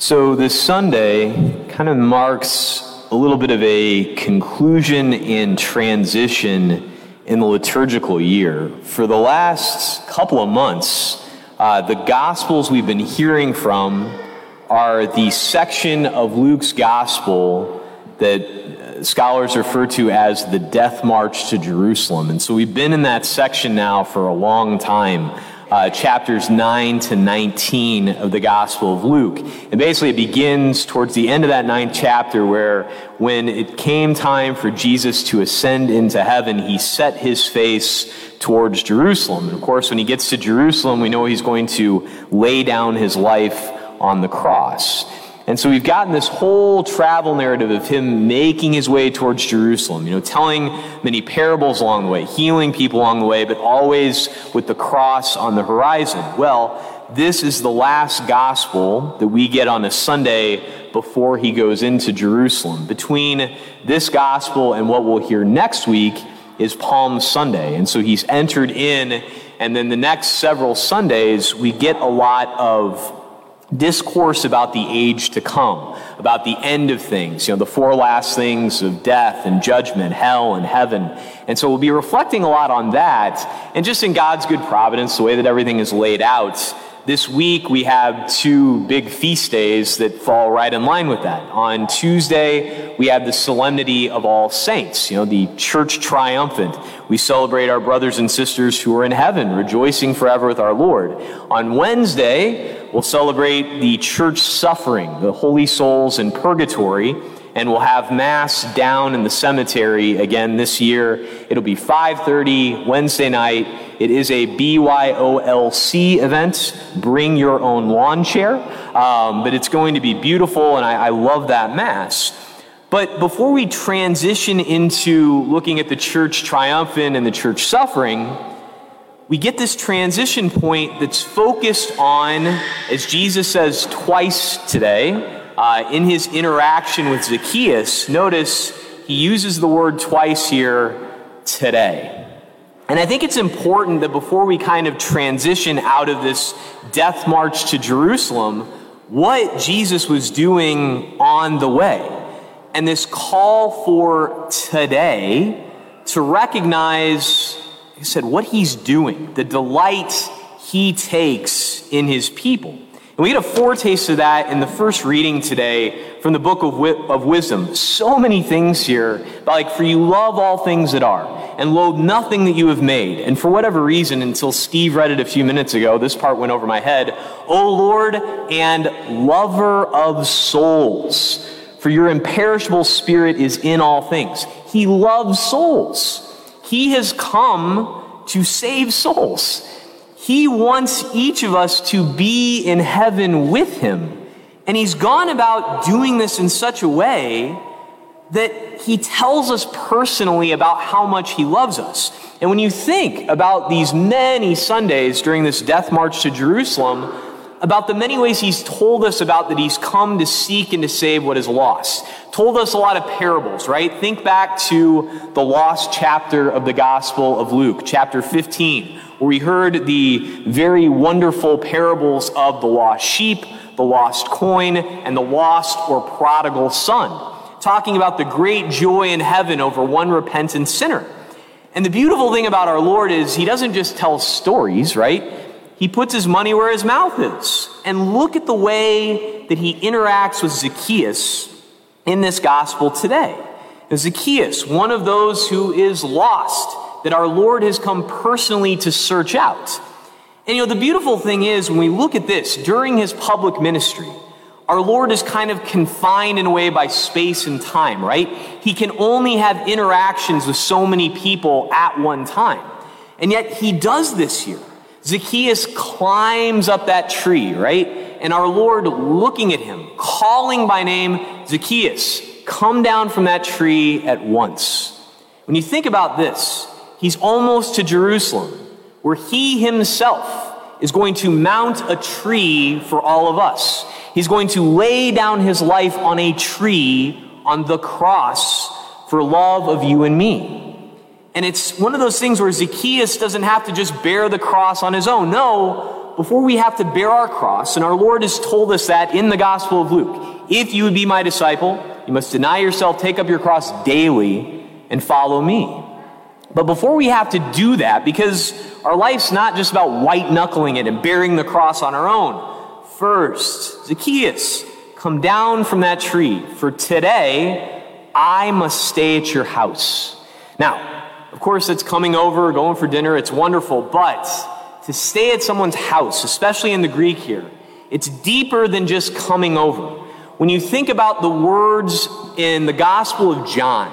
So, this Sunday kind of marks a little bit of a conclusion and transition in the liturgical year. For the last couple of months, uh, the Gospels we've been hearing from are the section of Luke's Gospel that scholars refer to as the death march to Jerusalem. And so we've been in that section now for a long time uh, chapters 9 to 19 of the Gospel of Luke. And basically, it begins towards the end of that ninth chapter where, when it came time for Jesus to ascend into heaven, he set his face towards Jerusalem. And of course, when he gets to Jerusalem, we know he's going to lay down his life on the cross. And so we've gotten this whole travel narrative of him making his way towards Jerusalem, you know, telling many parables along the way, healing people along the way, but always with the cross on the horizon. Well, this is the last gospel that we get on a Sunday before he goes into Jerusalem. Between this gospel and what we'll hear next week is Palm Sunday. And so he's entered in, and then the next several Sundays, we get a lot of discourse about the age to come, about the end of things, you know, the four last things of death and judgment, hell and heaven. And so we'll be reflecting a lot on that. And just in God's good providence, the way that everything is laid out, this week we have two big feast days that fall right in line with that. On Tuesday, we have the Solemnity of All Saints, you know, the church triumphant. We celebrate our brothers and sisters who are in heaven, rejoicing forever with our Lord. On Wednesday, we'll celebrate the church suffering, the holy souls in purgatory and we'll have mass down in the cemetery again this year. It'll be 5:30 Wednesday night. It is a BYOLC event. Bring your own lawn chair, um, but it's going to be beautiful, and I, I love that mass. But before we transition into looking at the church triumphant and the church suffering, we get this transition point that's focused on, as Jesus says twice today, uh, in his interaction with Zacchaeus, notice he uses the word twice here today. And I think it's important that before we kind of transition out of this death march to Jerusalem, what Jesus was doing on the way. And this call for today to recognize, he said, what he's doing, the delight he takes in his people. And we get a foretaste of that in the first reading today from the book of, of wisdom. So many things here, like, for you love all things that are, and loathe nothing that you have made. And for whatever reason, until Steve read it a few minutes ago, this part went over my head. O Lord and lover of souls, for your imperishable spirit is in all things. He loves souls. He has come to save souls. He wants each of us to be in heaven with Him. And He's gone about doing this in such a way that He tells us personally about how much He loves us. And when you think about these many Sundays during this death march to Jerusalem, about the many ways he's told us about that he's come to seek and to save what is lost. Told us a lot of parables, right? Think back to the lost chapter of the Gospel of Luke, chapter 15, where we heard the very wonderful parables of the lost sheep, the lost coin, and the lost or prodigal son, talking about the great joy in heaven over one repentant sinner. And the beautiful thing about our Lord is he doesn't just tell stories, right? He puts his money where his mouth is. And look at the way that he interacts with Zacchaeus in this gospel today. Zacchaeus, one of those who is lost, that our Lord has come personally to search out. And you know, the beautiful thing is when we look at this during his public ministry, our Lord is kind of confined in a way by space and time, right? He can only have interactions with so many people at one time. And yet he does this here. Zacchaeus climbs up that tree, right? And our Lord looking at him, calling by name, Zacchaeus, come down from that tree at once. When you think about this, he's almost to Jerusalem, where he himself is going to mount a tree for all of us. He's going to lay down his life on a tree on the cross for love of you and me. And it's one of those things where Zacchaeus doesn't have to just bear the cross on his own. No, before we have to bear our cross, and our Lord has told us that in the Gospel of Luke, if you would be my disciple, you must deny yourself, take up your cross daily, and follow me. But before we have to do that, because our life's not just about white knuckling it and bearing the cross on our own, first, Zacchaeus, come down from that tree, for today I must stay at your house. Now, of course, it's coming over, going for dinner, it's wonderful, but to stay at someone's house, especially in the Greek here, it's deeper than just coming over. When you think about the words in the Gospel of John,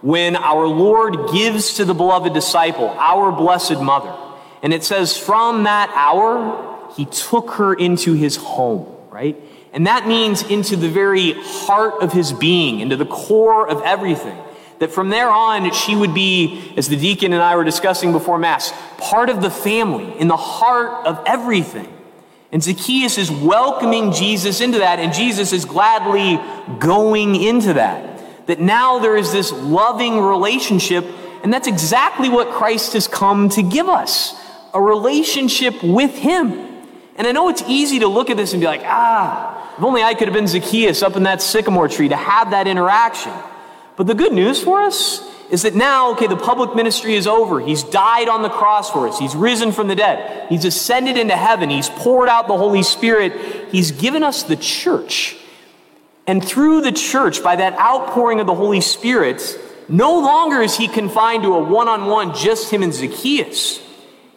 when our Lord gives to the beloved disciple, our blessed mother, and it says, from that hour, he took her into his home, right? And that means into the very heart of his being, into the core of everything. That from there on, she would be, as the deacon and I were discussing before Mass, part of the family, in the heart of everything. And Zacchaeus is welcoming Jesus into that, and Jesus is gladly going into that. That now there is this loving relationship, and that's exactly what Christ has come to give us a relationship with Him. And I know it's easy to look at this and be like, ah, if only I could have been Zacchaeus up in that sycamore tree to have that interaction. But the good news for us is that now, okay, the public ministry is over. He's died on the cross for us. He's risen from the dead. He's ascended into heaven. He's poured out the Holy Spirit. He's given us the church. And through the church, by that outpouring of the Holy Spirit, no longer is he confined to a one on one, just him and Zacchaeus.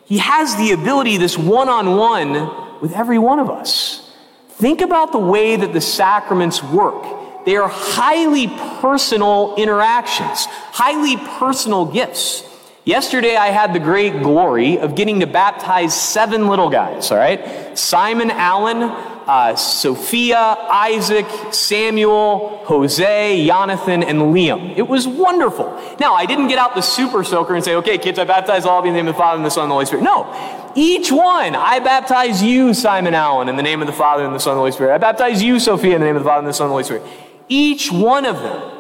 He has the ability, this one on one, with every one of us. Think about the way that the sacraments work. They are highly personal interactions, highly personal gifts. Yesterday, I had the great glory of getting to baptize seven little guys, all right? Simon Allen, uh, Sophia, Isaac, Samuel, Jose, Jonathan, and Liam. It was wonderful. Now, I didn't get out the super soaker and say, okay, kids, I baptize all of you in the name of the Father, and the Son, and the Holy Spirit. No. Each one, I baptize you, Simon Allen, in the name of the Father, and the Son, and the Holy Spirit. I baptize you, Sophia, in the name of the Father, and the Son, and the Holy Spirit. Each one of them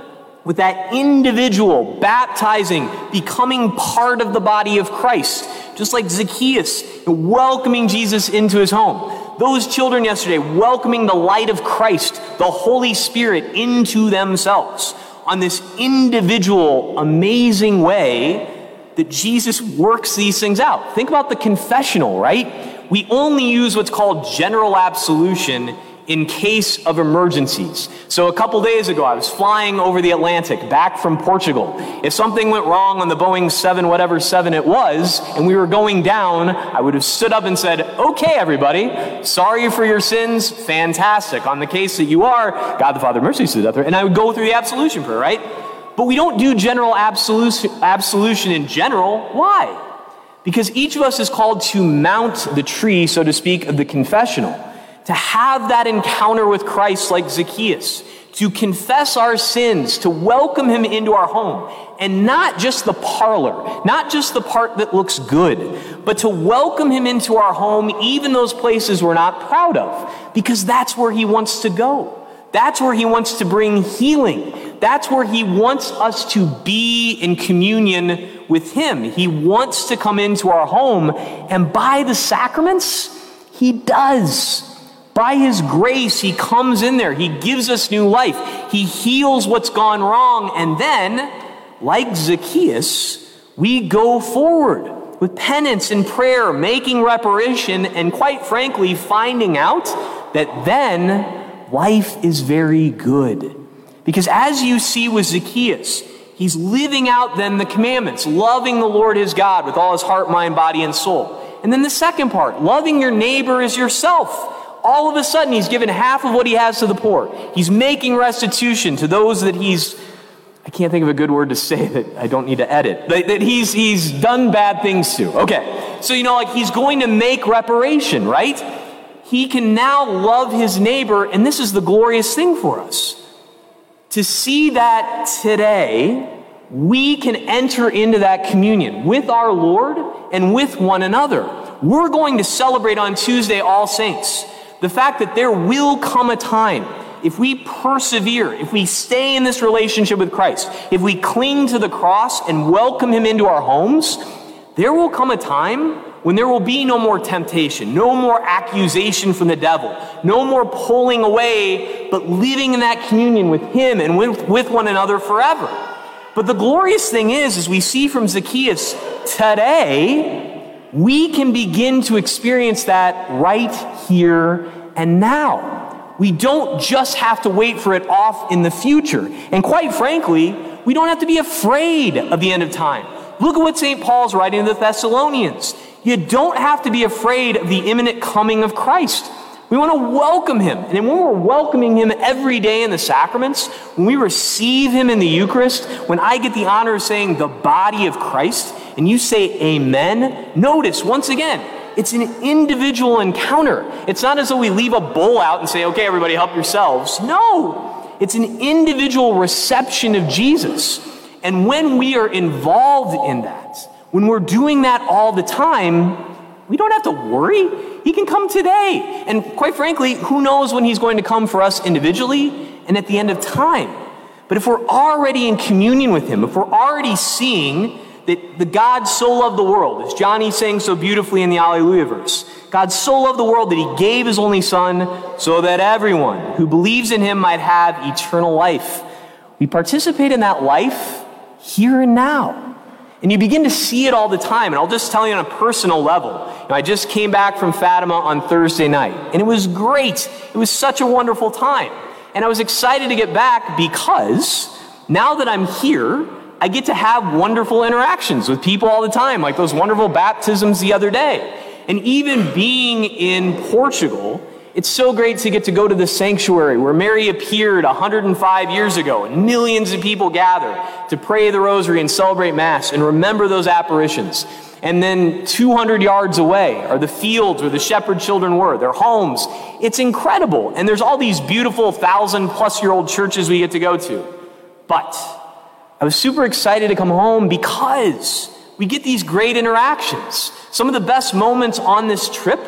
with that individual baptizing, becoming part of the body of Christ, just like Zacchaeus welcoming Jesus into his home. Those children yesterday welcoming the light of Christ, the Holy Spirit into themselves on this individual, amazing way that Jesus works these things out. Think about the confessional, right? We only use what's called general absolution in case of emergencies. So a couple days ago, I was flying over the Atlantic back from Portugal. If something went wrong on the Boeing 7, whatever 7 it was, and we were going down, I would have stood up and said, okay, everybody, sorry for your sins, fantastic. On the case that you are, God the Father mercy to the death, and I would go through the absolution prayer, right? But we don't do general absolution, absolution in general. Why? Because each of us is called to mount the tree, so to speak, of the confessional to have that encounter with Christ like Zacchaeus, to confess our sins, to welcome him into our home, and not just the parlor, not just the part that looks good, but to welcome him into our home, even those places we're not proud of, because that's where he wants to go. That's where he wants to bring healing. That's where he wants us to be in communion with him. He wants to come into our home, and by the sacraments, he does. By His grace, He comes in there. He gives us new life. He heals what's gone wrong. And then, like Zacchaeus, we go forward with penance and prayer, making reparation, and quite frankly, finding out that then life is very good. Because as you see with Zacchaeus, he's living out then the commandments, loving the Lord his God with all his heart, mind, body, and soul. And then the second part, loving your neighbor as yourself all of a sudden he's given half of what he has to the poor. He's making restitution to those that he's, I can't think of a good word to say that I don't need to edit, that, that he's, he's done bad things to. Okay. So, you know, like he's going to make reparation, right? He can now love his neighbor, and this is the glorious thing for us. To see that today, we can enter into that communion with our Lord and with one another. We're going to celebrate on Tuesday All Saints the fact that there will come a time if we persevere, if we stay in this relationship with Christ, if we cling to the cross and welcome Him into our homes, there will come a time when there will be no more temptation, no more accusation from the devil, no more pulling away, but living in that communion with Him and with, with one another forever. But the glorious thing is, as we see from Zacchaeus today, we can begin to experience that right here and now. We don't just have to wait for it off in the future. And quite frankly, we don't have to be afraid of the end of time. Look at what St. Paul's writing to the Thessalonians. You don't have to be afraid of the imminent coming of Christ. We want to welcome him. And when we're welcoming him every day in the sacraments, when we receive him in the Eucharist, when I get the honor of saying the body of Christ, and you say amen, notice once again, it's an individual encounter. It's not as though we leave a bowl out and say, okay, everybody help yourselves. No, it's an individual reception of Jesus. And when we are involved in that, when we're doing that all the time, we don't have to worry. He can come today. And quite frankly, who knows when he's going to come for us individually and at the end of time. But if we're already in communion with him, if we're already seeing that the God so loved the world, as Johnny sang so beautifully in the Alleluia verse, God so loved the world that he gave his only son so that everyone who believes in him might have eternal life. We participate in that life here and now. And you begin to see it all the time. And I'll just tell you on a personal level. You know, I just came back from Fatima on Thursday night, and it was great. It was such a wonderful time. And I was excited to get back because now that I'm here, I get to have wonderful interactions with people all the time, like those wonderful baptisms the other day. And even being in Portugal, it's so great to get to go to the sanctuary where Mary appeared 105 years ago and millions of people gather to pray the rosary and celebrate Mass and remember those apparitions. And then 200 yards away are the fields where the shepherd children were, their homes. It's incredible. And there's all these beautiful thousand plus year old churches we get to go to. But I was super excited to come home because we get these great interactions. Some of the best moments on this trip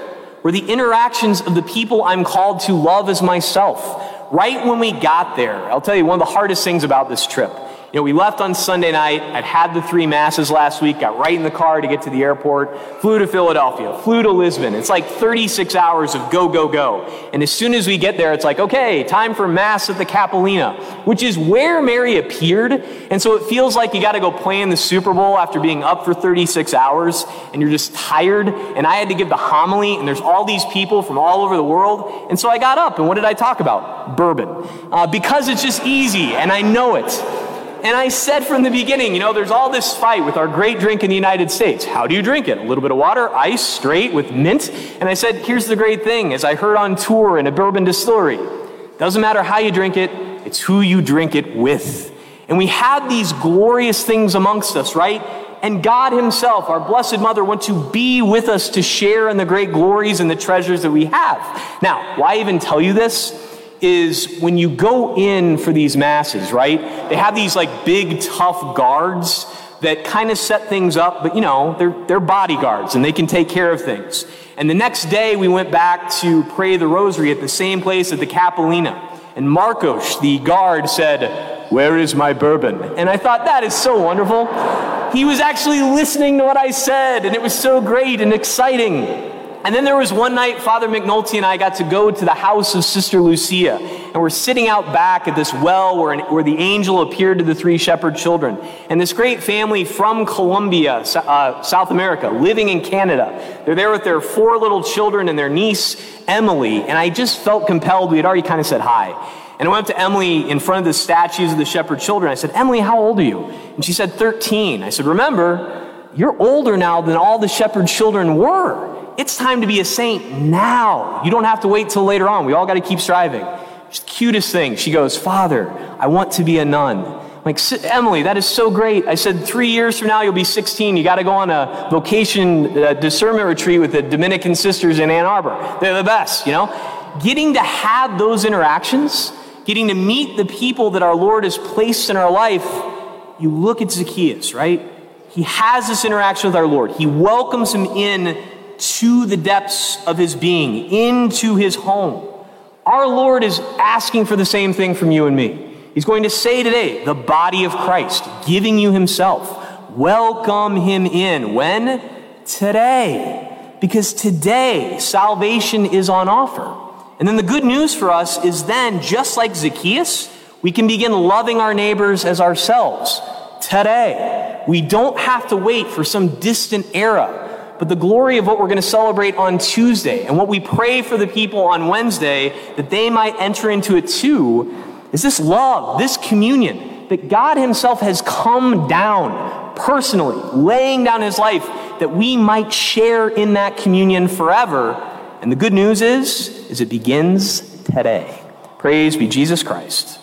were the interactions of the people I'm called to love as myself. Right when we got there, I'll tell you one of the hardest things about this trip know, we left on Sunday night. I'd had the three masses last week, got right in the car to get to the airport, flew to Philadelphia, flew to Lisbon. It's like 36 hours of go, go, go. And as soon as we get there, it's like, okay, time for mass at the Capelinha, which is where Mary appeared. And so it feels like you got to go play in the Super Bowl after being up for 36 hours and you're just tired. And I had to give the homily, and there's all these people from all over the world. And so I got up, and what did I talk about? Bourbon. Uh, because it's just easy, and I know it. And I said from the beginning, you know, there's all this fight with our great drink in the United States. How do you drink it? A little bit of water, ice, straight with mint. And I said, here's the great thing, as I heard on tour in a bourbon distillery. Doesn't matter how you drink it, it's who you drink it with. And we had these glorious things amongst us, right? And God Himself, our Blessed Mother, wants to be with us to share in the great glories and the treasures that we have. Now, why even tell you this? Is when you go in for these masses, right? They have these like big, tough guards that kind of set things up, but you know, they're, they're bodyguards and they can take care of things. And the next day we went back to pray the rosary at the same place at the Capelinha. And Marcos, the guard, said, Where is my bourbon? And I thought, that is so wonderful. He was actually listening to what I said, and it was so great and exciting. And then there was one night, Father McNulty and I got to go to the house of Sister Lucia. And we're sitting out back at this well where, an, where the angel appeared to the three shepherd children. And this great family from Colombia, uh, South America, living in Canada. They're there with their four little children and their niece, Emily. And I just felt compelled. We had already kind of said hi. And I went up to Emily in front of the statues of the shepherd children. I said, Emily, how old are you? And she said, 13. I said, Remember, you're older now than all the shepherd children were. It's time to be a saint now. You don't have to wait till later on. We all got to keep striving. She's the cutest thing. She goes, Father, I want to be a nun. I'm like, Emily, that is so great. I said, three years from now, you'll be 16. You got to go on a vocation uh, discernment retreat with the Dominican sisters in Ann Arbor. They're the best, you know? Getting to have those interactions, getting to meet the people that our Lord has placed in our life, you look at Zacchaeus, right? He has this interaction with our Lord. He welcomes him in to the depths of his being, into his home. Our Lord is asking for the same thing from you and me. He's going to say today, the body of Christ, giving you himself. Welcome him in. When? Today. because today salvation is on offer. And then the good news for us is then, just like Zacchaeus, we can begin loving our neighbors as ourselves today. We don't have to wait for some distant era. But the glory of what we're going to celebrate on Tuesday and what we pray for the people on Wednesday that they might enter into it too is this love, this communion that God Himself has come down personally, laying down His life that we might share in that communion forever. And the good news is, is it begins today. Praise be Jesus Christ.